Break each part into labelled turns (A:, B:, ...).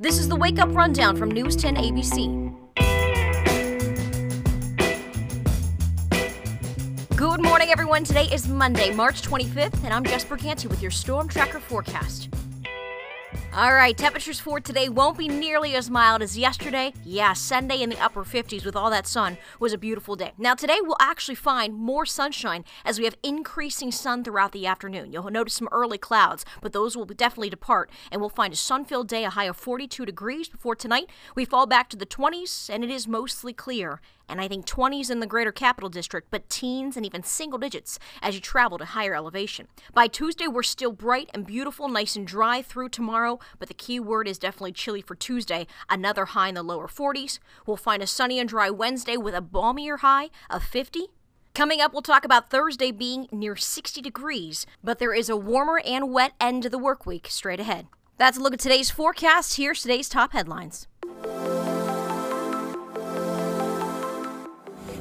A: This is the Wake Up Rundown from News 10 ABC. Good morning, everyone. Today is Monday, March 25th, and I'm Jess Berganti with your Storm Tracker forecast. All right, temperatures for today won't be nearly as mild as yesterday. Yeah, Sunday in the upper 50s with all that sun was a beautiful day. Now, today we'll actually find more sunshine as we have increasing sun throughout the afternoon. You'll notice some early clouds, but those will definitely depart, and we'll find a sun filled day, a high of 42 degrees before tonight. We fall back to the 20s, and it is mostly clear and I think 20s in the greater capital district, but teens and even single digits as you travel to higher elevation. By Tuesday, we're still bright and beautiful, nice and dry through tomorrow, but the key word is definitely chilly for Tuesday, another high in the lower 40s. We'll find a sunny and dry Wednesday with a balmier high of 50. Coming up, we'll talk about Thursday being near 60 degrees, but there is a warmer and wet end to the work week straight ahead. That's a look at today's forecast. Here's today's top headlines.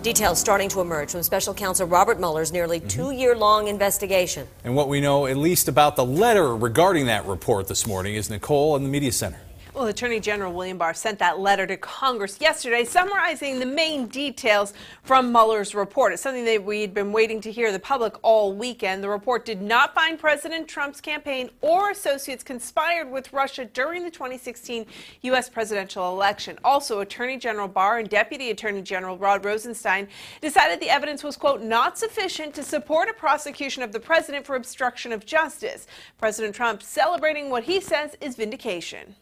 B: Details starting to emerge from special counsel Robert Mueller's nearly mm-hmm. two year long investigation.
C: And what we know, at least about the letter regarding that report this morning, is Nicole in the Media Center.
D: Well, Attorney General William Barr sent that letter to Congress yesterday summarizing the main details from Mueller's report. It's something that we'd been waiting to hear the public all weekend. The report did not find President Trump's campaign or associates conspired with Russia during the 2016 U.S. presidential election. Also, Attorney General Barr and Deputy Attorney General Rod Rosenstein decided the evidence was, quote, not sufficient to support a prosecution of the president for obstruction of justice. President Trump celebrating what he says is vindication.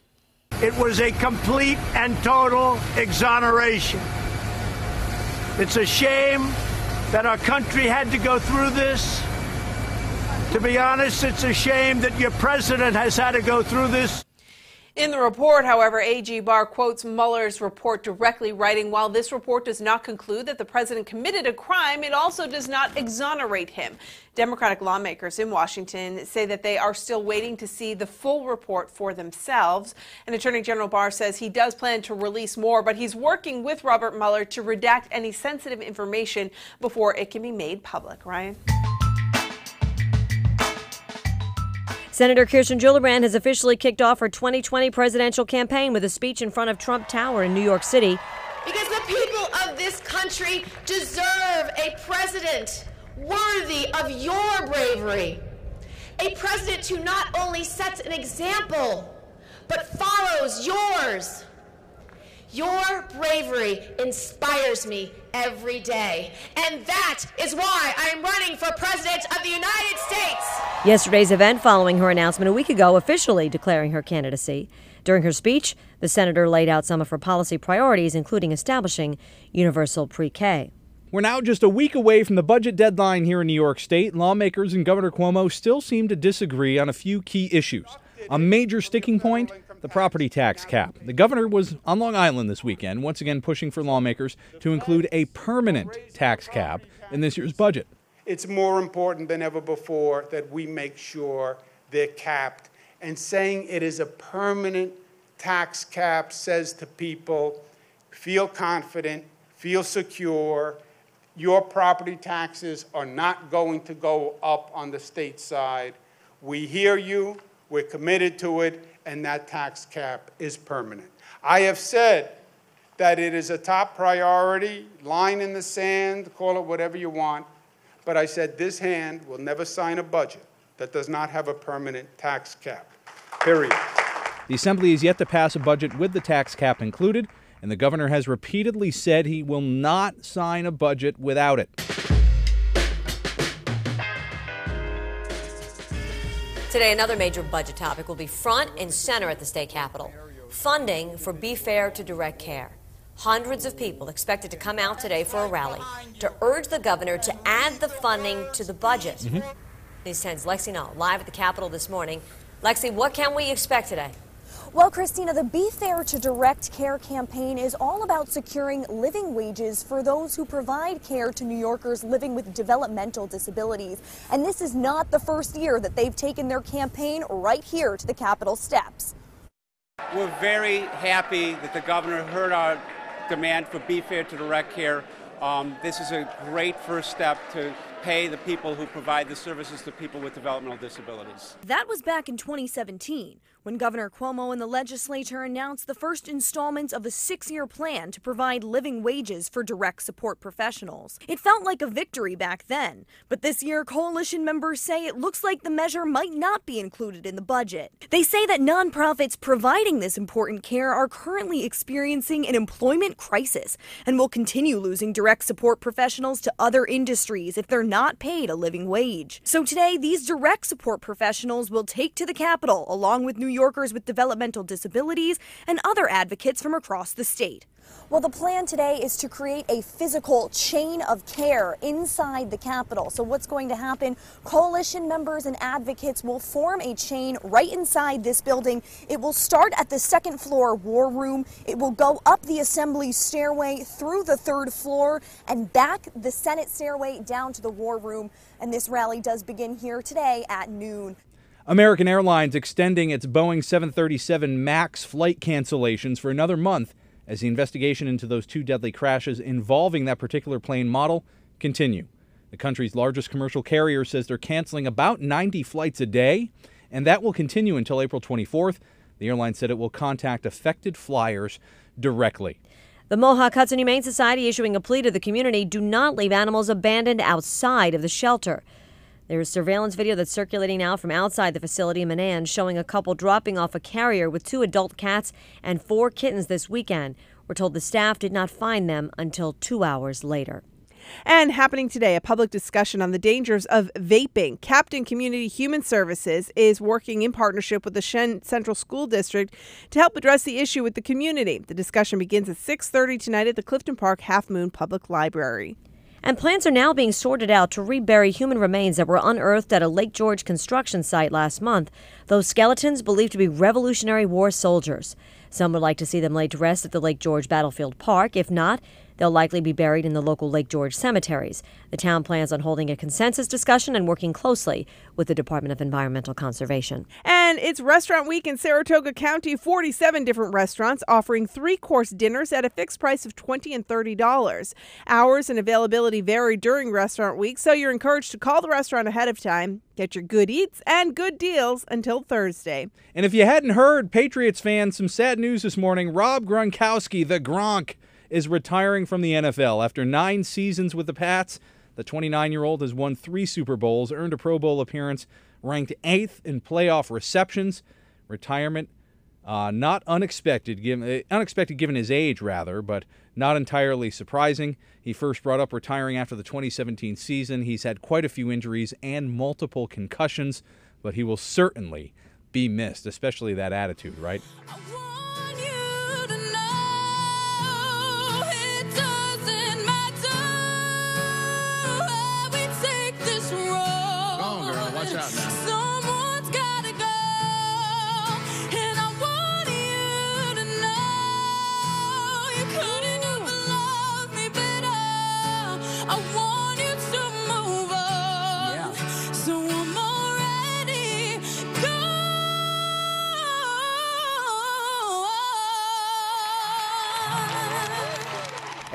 E: It was a complete and total exoneration. It's a shame that our country had to go through this. To be honest, it's a shame that your president has had to go through this.
D: In the report, however, AG Barr quotes Mueller's report directly, writing, While this report does not conclude that the president committed a crime, it also does not exonerate him. Democratic lawmakers in Washington say that they are still waiting to see the full report for themselves. And Attorney General Barr says he does plan to release more, but he's working with Robert Mueller to redact any sensitive information before it can be made public. Ryan?
B: Senator Kirsten Gillibrand has officially kicked off her 2020 presidential campaign with a speech in front of Trump Tower in New York City.
F: Because the people of this country deserve a president worthy of your bravery. A president who not only sets an example, but follows yours. Your bravery inspires me every day. And that is why I'm running for President of the United States.
B: Yesterday's event following her announcement a week ago officially declaring her candidacy. During her speech, the senator laid out some of her policy priorities, including establishing universal pre K.
G: We're now just a week away from the budget deadline here in New York State. Lawmakers and Governor Cuomo still seem to disagree on a few key issues. A major sticking point the property tax cap. The governor was on Long Island this weekend, once again pushing for lawmakers to include a permanent tax cap in this year's budget.
H: It's more important than ever before that we make sure they're capped. And saying it is a permanent tax cap says to people, feel confident, feel secure. Your property taxes are not going to go up on the state side. We hear you, we're committed to it, and that tax cap is permanent. I have said that it is a top priority, line in the sand, call it whatever you want, but I said this hand will never sign a budget that does not have a permanent tax cap. Period.
G: The Assembly is yet to pass a budget with the tax cap included, and the governor has repeatedly said he will not sign a budget without it.
B: Today, another major budget topic will be front and center at the state capitol funding for Be Fair to Direct Care. Hundreds of people expected to come out today for a rally to urge the governor to add the funding to the budget. Mm-hmm. News 10's Lexi Null live at the Capitol this morning. Lexi, what can we expect today?
I: Well, Christina, the Be Fair to Direct Care campaign is all about securing living wages for those who provide care to New Yorkers living with developmental disabilities. And this is not the first year that they've taken their campaign right here to the Capitol steps.
J: We're very happy that the governor heard our demand for Be Fair to Direct Care. Um, this is a great first step to pay the people who provide the services to people with developmental disabilities.
I: That was back in 2017 when Governor Cuomo and the legislature announced the first installments of a six year plan to provide living wages for direct support professionals. It felt like a victory back then, but this year, coalition members say it looks like the measure might not be included in the budget. They say that nonprofits providing this important care are currently experiencing an employment crisis and will continue losing direct support professionals to other industries if they're not paid a living wage. So today, these direct support professionals will take to the Capitol along with New Yorkers with developmental disabilities and other advocates from across the state. Well, the plan today is to create a physical chain of care inside the Capitol. So, what's going to happen? Coalition members and advocates will form a chain right inside this building. It will start at the second floor war room. It will go up the assembly stairway through the third floor and back the Senate stairway down to the war room. And this rally does begin here today at noon.
G: American Airlines extending its Boeing 737 MAX flight cancellations for another month as the investigation into those two deadly crashes involving that particular plane model continue. The country's largest commercial carrier says they're canceling about 90 flights a day, and that will continue until April 24th. The airline said it will contact affected flyers directly.
B: The Mohawk Hudson Humane Society issuing a plea to the community do not leave animals abandoned outside of the shelter. There is surveillance video that's circulating now from outside the facility in Menands showing a couple dropping off a carrier with two adult cats and four kittens this weekend. We're told the staff did not find them until two hours later.
D: And happening today, a public discussion on the dangers of vaping. Captain Community Human Services is working in partnership with the Shen Central School District to help address the issue with the community. The discussion begins at 6:30 tonight at the Clifton Park Half Moon Public Library.
B: And plans are now being sorted out to rebury human remains that were unearthed at a Lake George construction site last month. Those skeletons believed to be Revolutionary War soldiers. Some would like to see them laid to rest at the Lake George Battlefield Park. If not, They'll likely be buried in the local Lake George cemeteries. The town plans on holding a consensus discussion and working closely with the Department of Environmental Conservation.
D: And it's Restaurant Week in Saratoga County. 47 different restaurants offering three course dinners at a fixed price of 20 and $30. Hours and availability vary during Restaurant Week, so you're encouraged to call the restaurant ahead of time. Get your good eats and good deals until Thursday.
G: And if you hadn't heard, Patriots fans, some sad news this morning. Rob Gronkowski, the Gronk, is retiring from the NFL. After nine seasons with the Pats, the 29 year old has won three Super Bowls, earned a Pro Bowl appearance, ranked eighth in playoff receptions. Retirement, uh, not unexpected, given, uh, unexpected given his age, rather, but not entirely surprising. He first brought up retiring after the 2017 season. He's had quite a few injuries and multiple concussions, but he will certainly be missed, especially that attitude, right?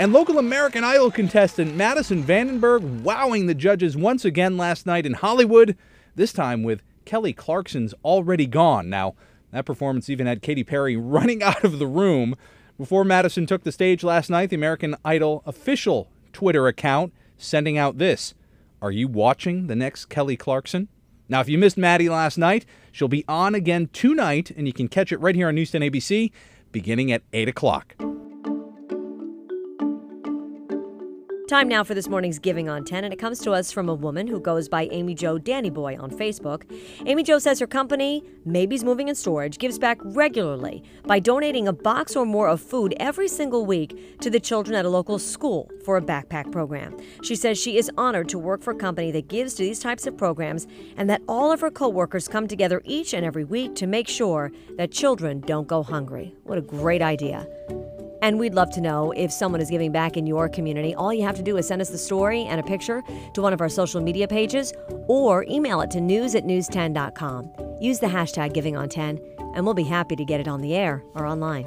G: And local American Idol contestant Madison VanDenburg wowing the judges once again last night in Hollywood, this time with Kelly Clarkson's Already Gone. Now, that performance even had Katy Perry running out of the room. Before Madison took the stage last night, the American Idol official Twitter account sending out this Are you watching the next Kelly Clarkson? Now, if you missed Maddie last night, she'll be on again tonight, and you can catch it right here on News 10 ABC beginning at 8 o'clock.
B: Time now for this morning's Giving on 10, and it comes to us from a woman who goes by Amy Jo Danny Boy on Facebook. Amy Jo says her company, Mabey's Moving and Storage, gives back regularly by donating a box or more of food every single week to the children at a local school for a backpack program. She says she is honored to work for a company that gives to these types of programs and that all of her coworkers come together each and every week to make sure that children don't go hungry. What a great idea. And we'd love to know if someone is giving back in your community. All you have to do is send us the story and a picture to one of our social media pages or email it to news at news10.com. Use the hashtag GivingOn10 and we'll be happy to get it on the air or online.